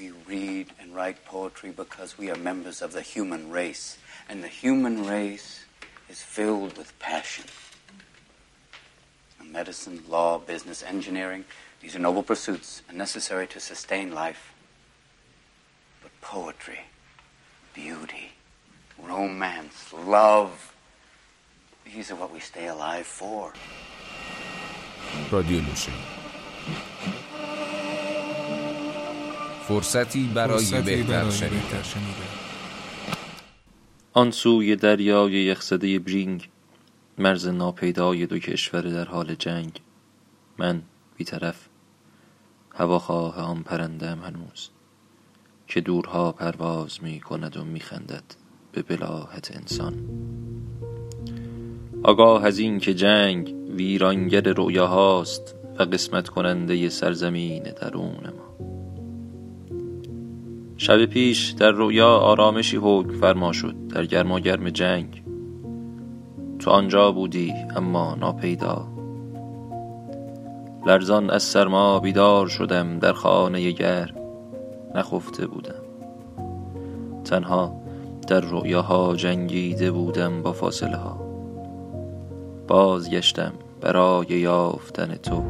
we read and write poetry because we are members of the human race. And the human race is filled with passion. Medicine, law, business, engineering, these are noble pursuits and necessary to sustain life. But poetry, beauty, romance, love, these are what we stay alive for. Producer فرصتی برای بهتر شنیدن. آن سوی دریای یخزده برینگ مرز ناپیدای دو کشور در حال جنگ. من بیطرف هواخواه آن پرندم هنوز که دورها پرواز می کند و می خندد به بلاحت انسان. آگاه از این که جنگ ویرانگر رویاهاست و قسمت کننده سرزمین درون ما. شب پیش در رویا آرامشی حکم فرما شد در گرما گرم جنگ. تو آنجا بودی اما ناپیدا. لرزان از سرما بیدار شدم در خانه گرم. نخفته بودم. تنها در رویاها جنگیده بودم با فاصله ها بازگشتم برای یافتن تو.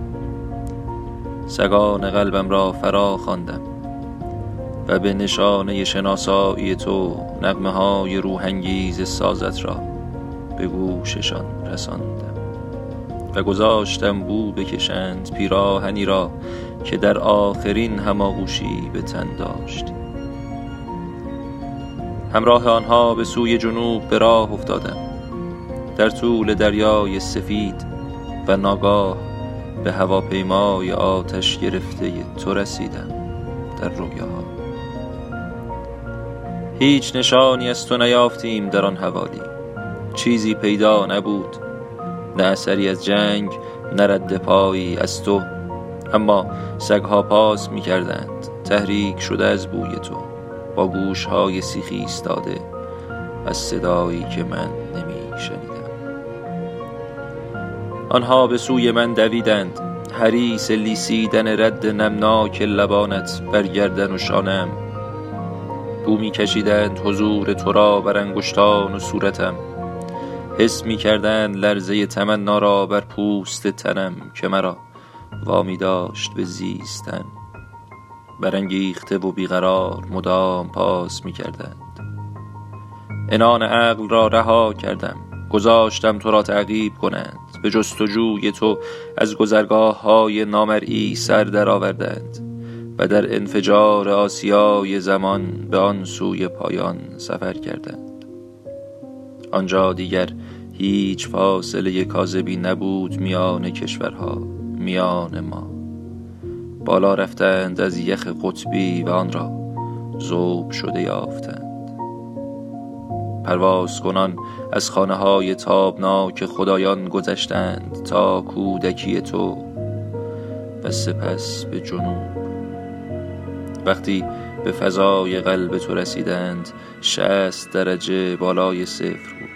سگان قلبم را فرا خواندم. و به نشانه شناسایی تو نقمه های روحنگیز سازت را به گوششان رساندم و گذاشتم بو بکشند پیراهنی را که در آخرین هماغوشی به تن داشتی همراه آنها به سوی جنوب به راه افتادم. در طول دریای سفید و ناگاه به هواپیمای آتش گرفته تو رسیدم در رویاها. هیچ نشانی از تو نیافتیم در آن حوالی. چیزی پیدا نبود نه اثری از جنگ نه رد پایی از تو. اما سگها پاس می کردند تحریک شده از بوی تو. با گوشهای سیخی ایستاده از صدایی که من نمی شنیدم آنها به سوی من دویدند حریس لیسیدن رد نمناک لبانت بر گردن و شانم. بو می کشیدند حضور تو را بر انگشتان و صورتم. حس می کردند لرزه تمنا را بر پوست تنم که مرا وامی داشت به زیستن. برانگیخته و بیقرار مدام پاس می کردند انان عقل را رها کردم. گذاشتم تو را تعقیب کنند. به جستجوی تو از گذرگاه های نامرئی سر درآوردند. و در انفجار آسیای زمان به آن سوی پایان سفر کردند. آنجا دیگر هیچ فاصله کاذبی نبود میان کشورها میان ما. بالا رفتند از یخ قطبی و آن را زوب شده یافتند. پرواز کنان از خانه های تابناک خدایان گذشتند تا کودکی تو و سپس به جنوب. وقتی به فضای قلب تو رسیدند شست درجه بالای صفر بود.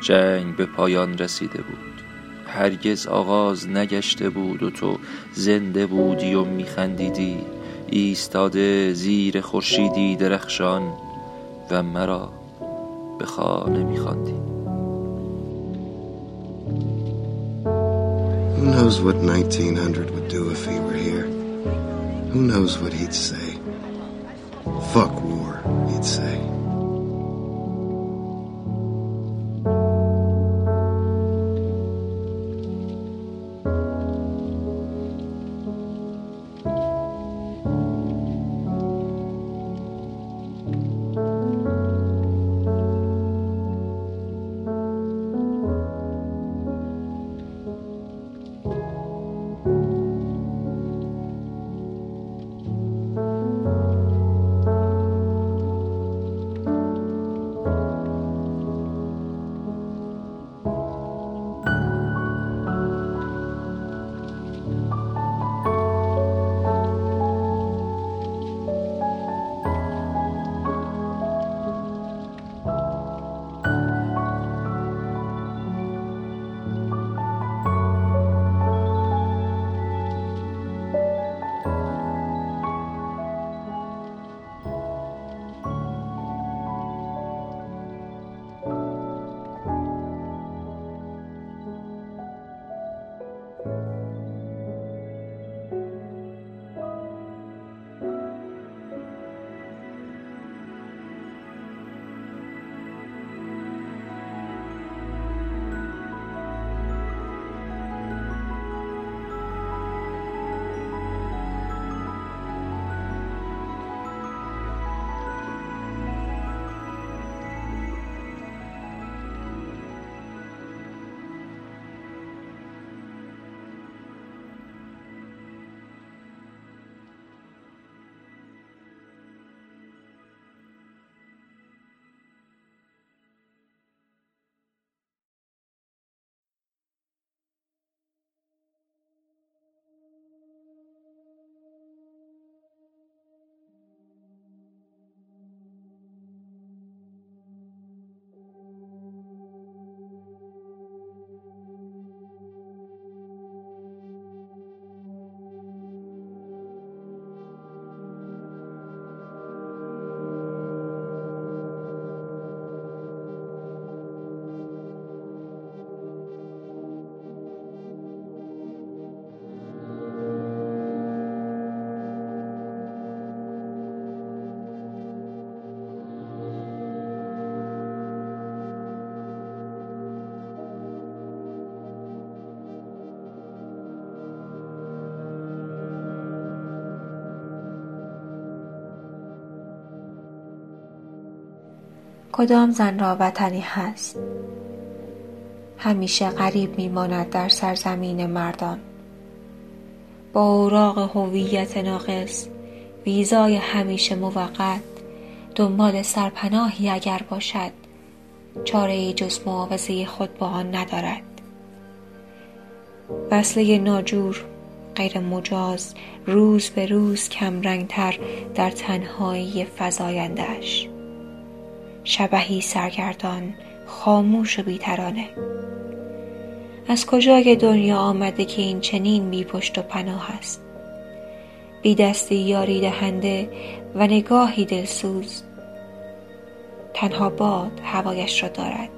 جنگ به پایان رسیده بود. هرگز آغاز نگشته بود و تو زنده بودی و میخندیدی. ایستاده زیر خورشیدی درخشان و مرا به خانه میخواندی. Who knows what 1900 would do if he were here? Who knows what he'd say? Fuck war, he'd say. کدام زن را وطنی هست؟ همیشه غریب میماند در سرزمین مردان. با اوراق هویت ناقص ویزای همیشه موقت دنبال سرپناهی اگر باشد چاره ای جز معاوضه خود با آن ندارد. وصله ناجور غیر مجاز روز به روز کم رنگتر در تنهایی فزایندهش شبهی سرگردان خاموش و بیترانه از کجای دنیا آمده که این چنین بی پشت و پناه است؟ بی دستی یاری دهنده و نگاهی دلسوز. تنها باد هوایش را دارد.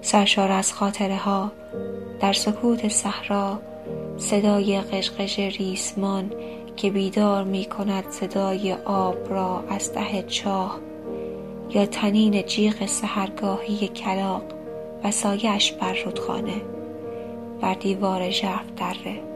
سرشار از خاطره ها در سکوت صحرا صدای قشقش ریسمان که بیدار می کند صدای آب را از ته چاه یا تنین جیغ سهرگاهی کلاق و سایش بر رودخانه بر دیوار ژرف دره.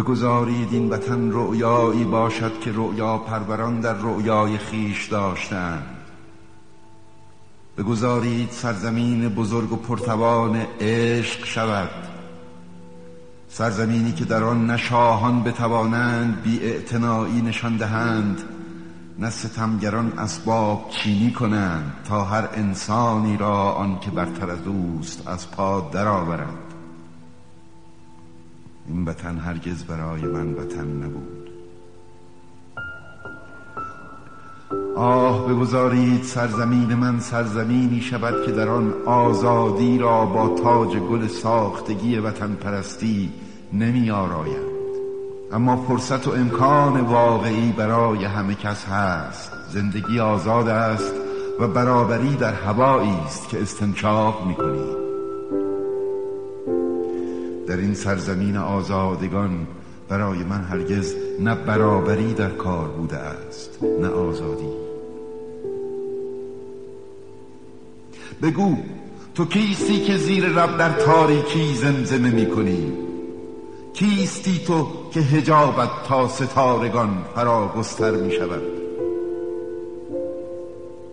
بگذارید این وطن رؤیایی باشد که رؤیا پروران در رؤیای خیش داشتند. بگذارید سرزمین بزرگ و پرتوان عشق شود. سرزمینی که در آن نه شاهان بتوانند بی نشان دهند نه ستمگران اسباب چینی کنند تا هر انسانی را آن که برتر از اوست از پا درآورد این وطن هرگز برای من وطن نبود. آه بگذارید سرزمین من سرزمینی شود که در آن آزادی را با تاج گل ساختگی وطن پرستی نمی آراید. اما فرصت و امکان واقعی برای همه کس هست. زندگی آزاد است و برابری در هوایی است که استنشاق می‌کنی در این سرزمین آزادگان برای من هرگز نه برابری در کار بوده است نه آزادی. بگو تو کیستی که زیر رب در تاریکی زمزمه می‌کنی؟ کیستی تو که هجابت تا ستارگان فرا گستر می شود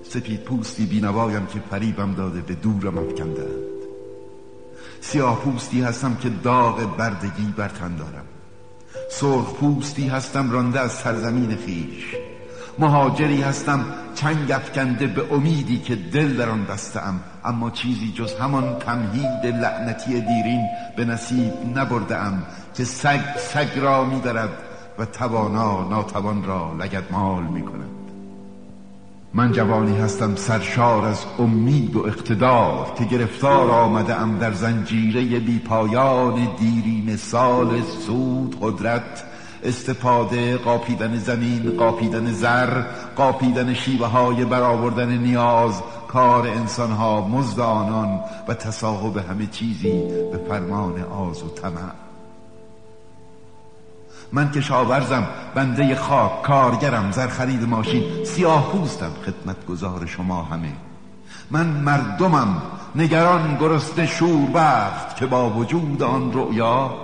سپید پوستی بینوایم که فریبم داده به دورم افکندند سیاه پوستی هستم که داغ بردگی بر تن دارم. سرخ پوستی هستم رانده از سرزمین خیش. مهاجری هستم چنگ افکنده به امیدی که دل در آن بستم اما چیزی جز همان تمهید لعنتی دیرین به نصیب نبردم که سگ سگ را میدرد و توانا ناتوان را لگد مال می کند من جوانی هستم سرشار از امید و اقتدار که گرفتار آمده ام در زنجیره بی پایان دیرین سال سود قدرت استفاده قاپیدن زمین قاپیدن زر قاپیدن شیوه های برآوردن نیاز کار انسان ها مزد آنان و تصاحب همه چیزی به فرمان آز و طمع. من کشاورزم بنده خاک کارگرم زر خرید ماشین سیاه پوستم خدمتگزار شما همه. من مردمم نگران گرسنه شوربخت که با وجود آن رؤیا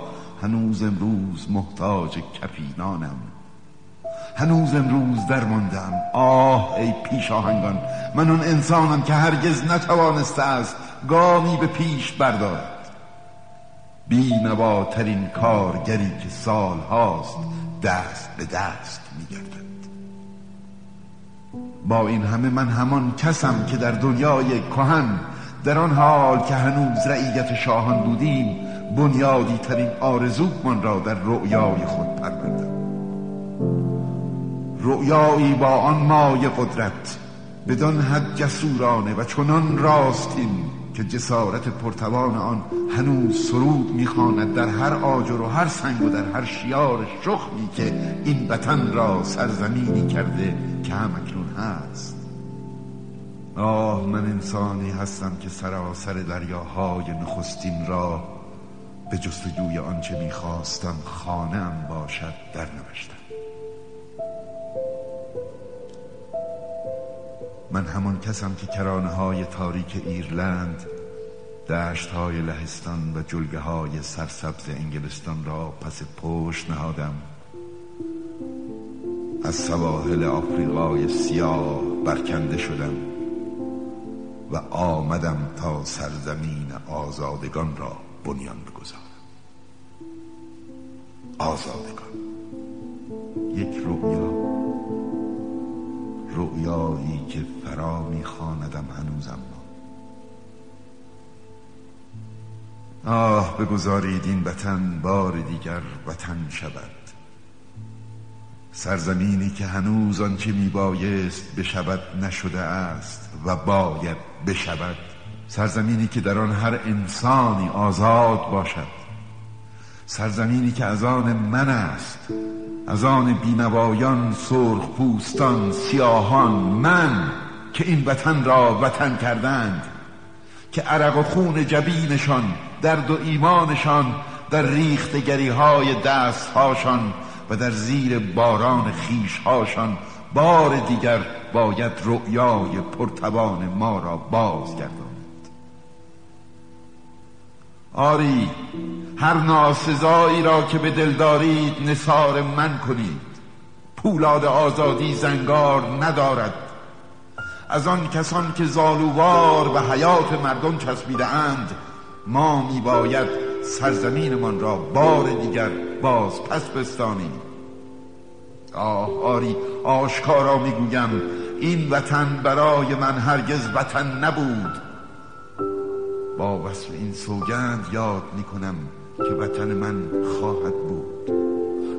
هنوز امروز محتاج کفینانم. هنوز امروز درماندم. آه ای پیشاهنگان من اون انسانم که هرگز نتوانسته است گامی به پیش بردارد. بینواترین کارگری که سال هاست دست به دست میگردد. با این همه من همان کسم که در دنیای کهن در آن حال که هنوز رعیت شاهان بودیم بنیادی ترین آرزومان را در رؤیای خود پروردم. رؤیایی با آن مای قدرت بدان حد جسورانه و چنان راستین که جسارت پرتوان آن هنوز سرود می‌خواند در هر آجر و هر سنگ و در هر شیار شخمی که این وطن را سرزمینی کرده که همکنون هست. آه من انسانی هستم که سراسر دریاهای نخستین را به جستجوی آنچه می‌خواستم خانم باشد در نوشتم. من همان کسم که کرانه های تاریک ایرلند دشت های لهستان و جلگه های سرسبز انگلستان را پس پشت نهادم. از سواحل آفریقای سیاه برکنده شدم و آمدم تا سرزمین آزادگان را بنیان بگذارم. آزادگان. یک رؤیا رؤیایی که فرا میخواندم هنوزم آه بگذارید این وطن بار دیگر وطن شود. سرزمینی که هنوز آنچه میبایست بشود نشده است و باید بشود. سرزمینی که در آن هر انسانی آزاد باشد. سرزمینی که از آن من است از آن بینوایان سرخ پوستان سیاهان من که این وطن را وطن کردند که عرق و خون جبینشان درد و ایمانشان در ریختگری های دستهاشان و در زیر باران خیشهاشان بار دیگر باید رؤیای پرتوان ما را بازگرداند. آری هر ناسزایی را که به دل دارید نثار من کنید. پولاد آزادی زنگار ندارد. از آن کسان که زالووار به حیات مردم چسبیده اند ما می باید سرزمینمان را بار دیگر باز پس بستانیم. آه آری آشکارا می‌گویم این وطن برای من هرگز وطن نبود. با وصف این سوگند یاد می‌کنم که وطن من خواهد بود.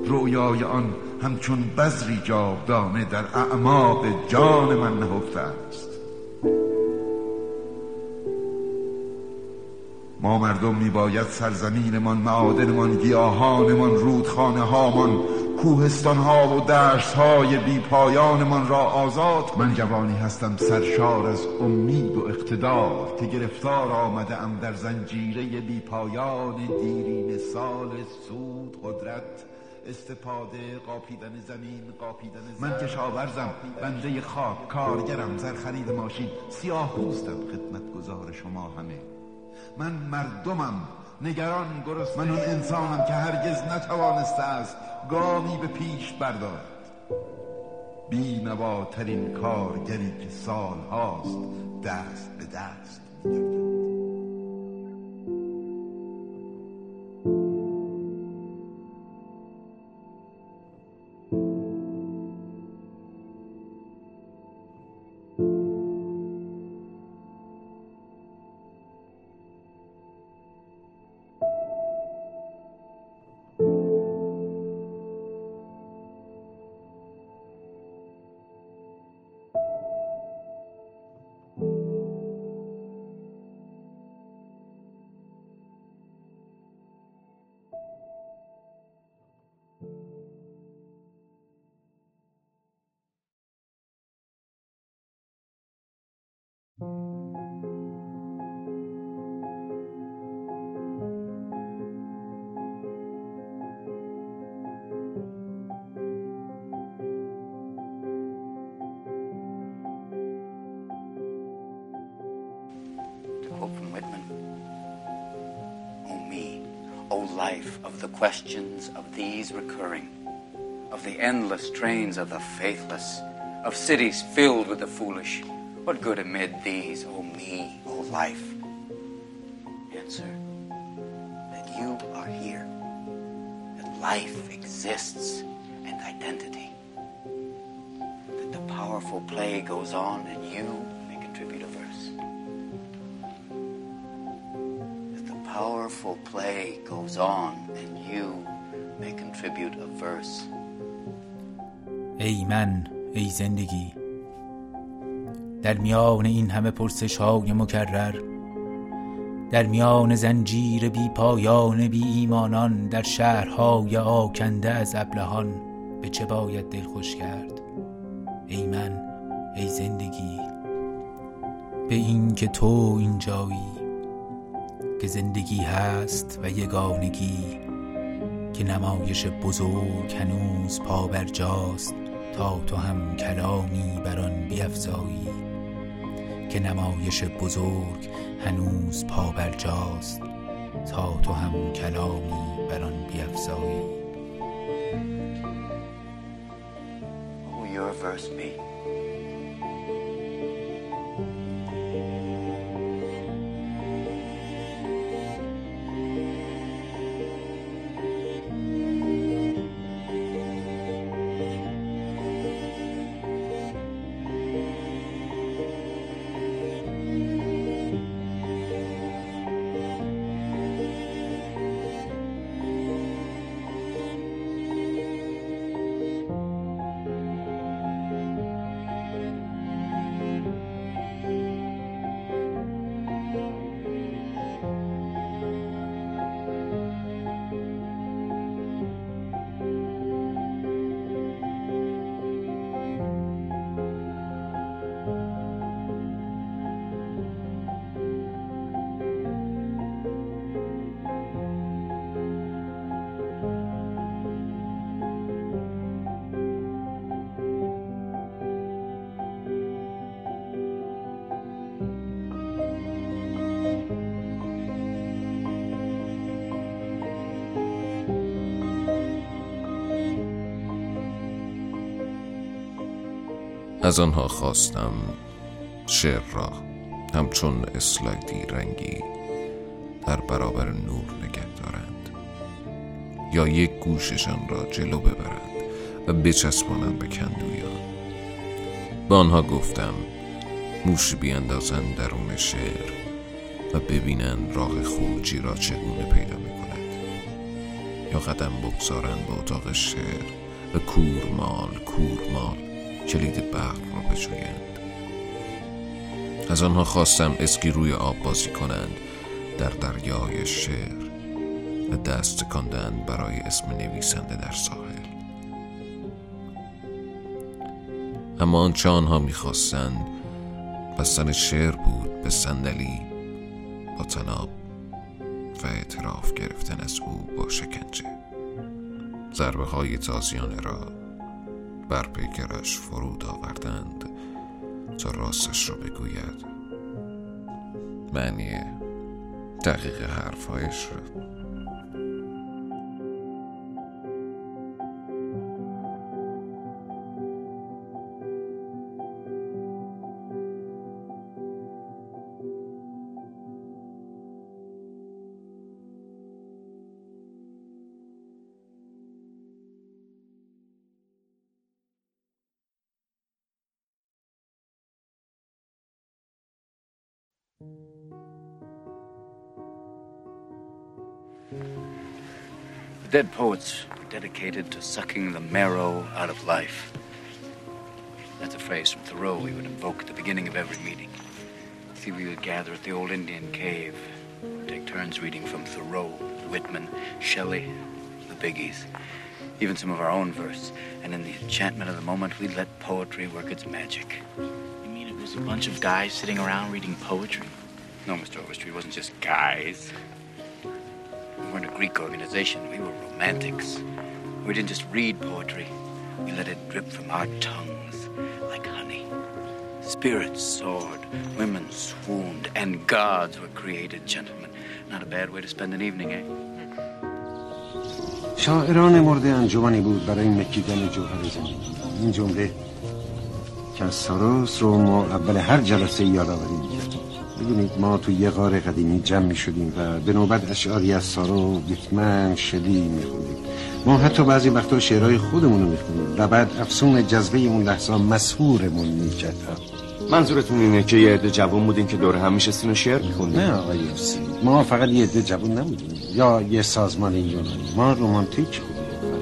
رویای آن همچون بذری جاودانه در اعماق جان من نهفته است. ما مردم میباید سرزمینمان معادنمان گیاهانمان رودخانه هامان کوهستان ها و دشت های بی پایانمان را آزاد من جوانی هستم سرشار از امید و اقتدار که گرفتار آمده ام در زنجیره بی پایان دیرین سال سود قدرت. استفاده قاپیدن زمین قاپیدن من کشاورزم بنده خاک کارگرم زر خرید ماشین. سیاه پوستم خدمت گذار شما همه. من مردمم نگران گرست من اون انسانم که هرگز نتوانسته است گامی به پیش بردارد بی نواترین کارگری که سال هاست دست به دست whole life of the questions of these recurring, of the endless trains of the faithless, of cities filled with the foolish. What good amid these, O oh me, O oh life? Answer that you are here, that life exists and identity, that the powerful play goes on and you may contribute a powerful play goes on and you may contribute a verse. ای من ای زندگی در میان این همه پرسش های مکرر در میان زنجیر بی پایان بی ایمانان در شهرهای آکنده از ابلهان به چه باید دل خوش کرد ای من ای زندگی به این که تو اینجایی که زندگی هست و یگانگی که نمایش بزرگ هنوز پا بر جاست تا تو هم کلامی بر آن بیفزایی. که نمایش بزرگ هنوز پا بر جاست تا تو هم کلامی بر آن بیفزایی. از آنها خواستم شعر را همچون اسلایدی رنگی در برابر نور نگه دارند یا یک گوششان را جلو ببرند و بچسبانند به کندویان. به آنها گفتم موش بیاندازند درون شعر و ببینند راه خروجی را چگونه پیدا می کند یا قدم بگذارند به اتاق شعر و کورمال کورمال کلید برق را بجویند. از آنها خواستم اسکی روی آب بازی کنند در دریای شعر و دست کندن برای اسم نویسنده در ساحل. اما آنچه آنها می‌خواستند بستن شعر بود به صندلی با تناب و اعتراف گرفتن از او با شکنجه. ضربه های تازیانه را بر پیکرش فرود آوردند. تا راستش را بگوید. معنی دقیق حرفهایش را. The dead poets were dedicated to sucking the marrow out of life. That's a phrase from Thoreau we would invoke at the beginning of every meeting. See, we would gather at the old Indian cave, take turns reading from Thoreau, Whitman, Shelley, the biggies, even some of our own verse. And in the enchantment of the moment, we'd let poetry work its magic You mean it was a bunch of guys sitting around reading poetry? No, Mr. Overstreet, it wasn't just guys. We weren't a Greek organization. We were romantics. We didn't just read poetry. We let it drip from our tongues like honey. Spirits soared, women swooned, and gods were created, gentlemen. Not a bad way to spend an evening, eh? شاعران مورد انجمنی بود برای مکیدن جوهر زندگی این جمله که از ساروس رو ما اول هر جلسه یادآوری می‌کردیم می‌دونید ما تو یه غار قدیمی جمع می شدیم و به نوبت اشعاری از سارو ویتمن شلی می ما حتی بعضی وقتا شعرهای خودمون رو می و بعد افسون جذبه اون لحظه مسهورمون می منظورتون اینه که یه عده جوان بودین که دور هم میشستین و شعر میخوندین؟ نه آقای ما فقط یه عده جوان نبودیم. یا یه سازمان یونانی. ما رومانتیک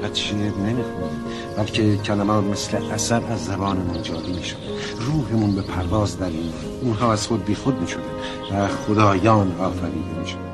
فقط شعر نمیخوندیم بلکه کلمات مثل اثر از زبانمون جاری می‌شد. روحمون به پرواز در این اونها از خود بیخود می‌شدن و خدایان آفریده می‌شدن.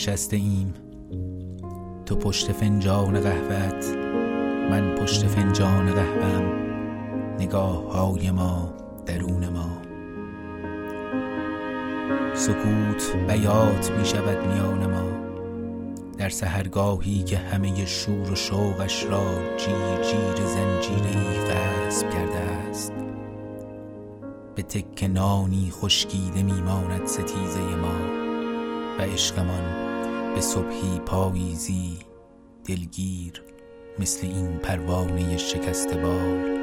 نشسته ایم تو پشت فنجان قهوت من پشت فنجان قهوم نگاه های ما درون ما. سکوت بیات می شود میان ما. در سهرگاهی که همه شور و شوقش را جیر جیر زنجیری غصب کرده است. به تک نانی خشکیده میماند ستیزه ما و عشقمان. به صبحی پاییزی دلگیر مثل این پروانه شکست بال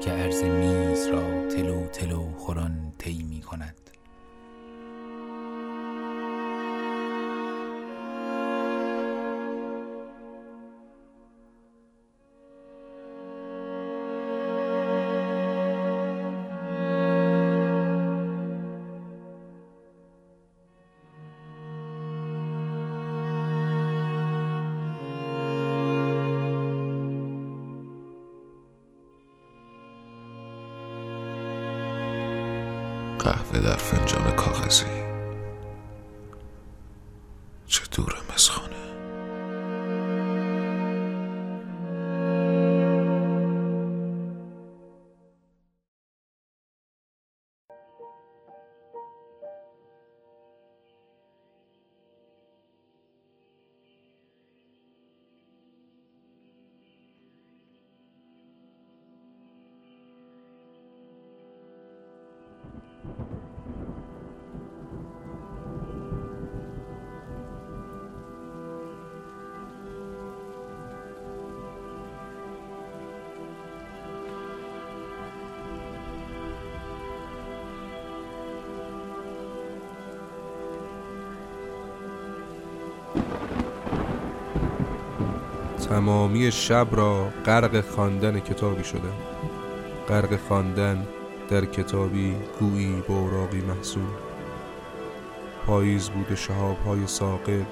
که عرض میز را تلو تلو خوران طی می کند تمامی شب را غرق خواندن کتابی شدم غرق خواندن در کتابی گویی با اوراقی محسون پاییز بود شهاب های ساقب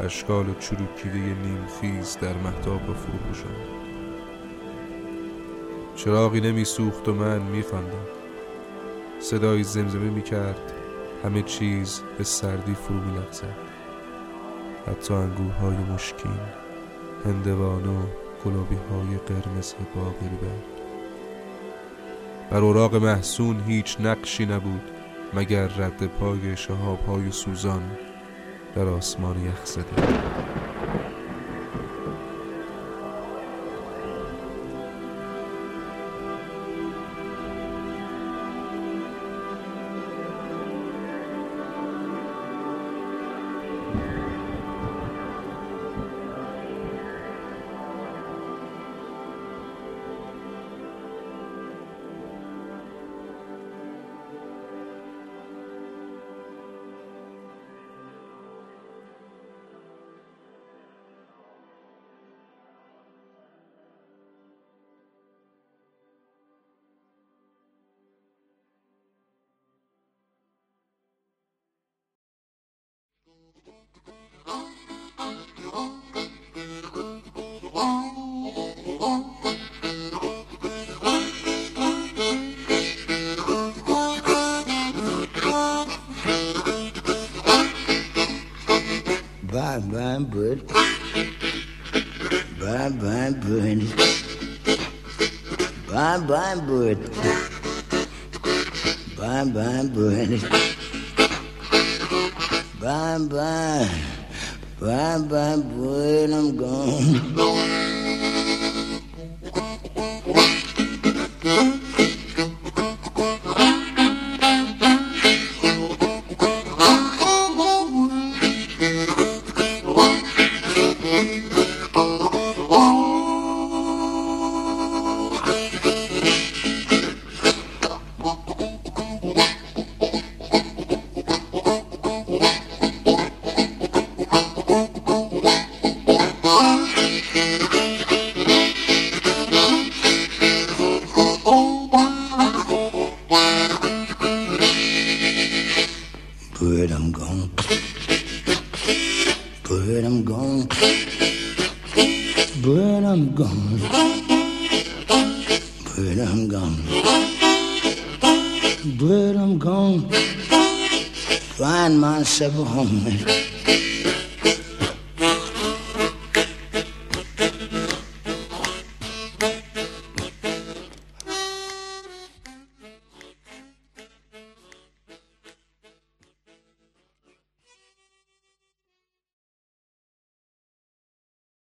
اشکال چروکیده نیم خیز در محتاب فروپوشان چراغی نمی سوخت و من می خواندم. صدای زمزمه می کرد. همه چیز به سردی فرو می لغزد. حتی انگوهای مشکین. هندوان و گلابی های قرمز باقری بر بر اوراق محسون هیچ نقشی نبود مگر رد پای شهاب های سوزان در آسمان یخ زده.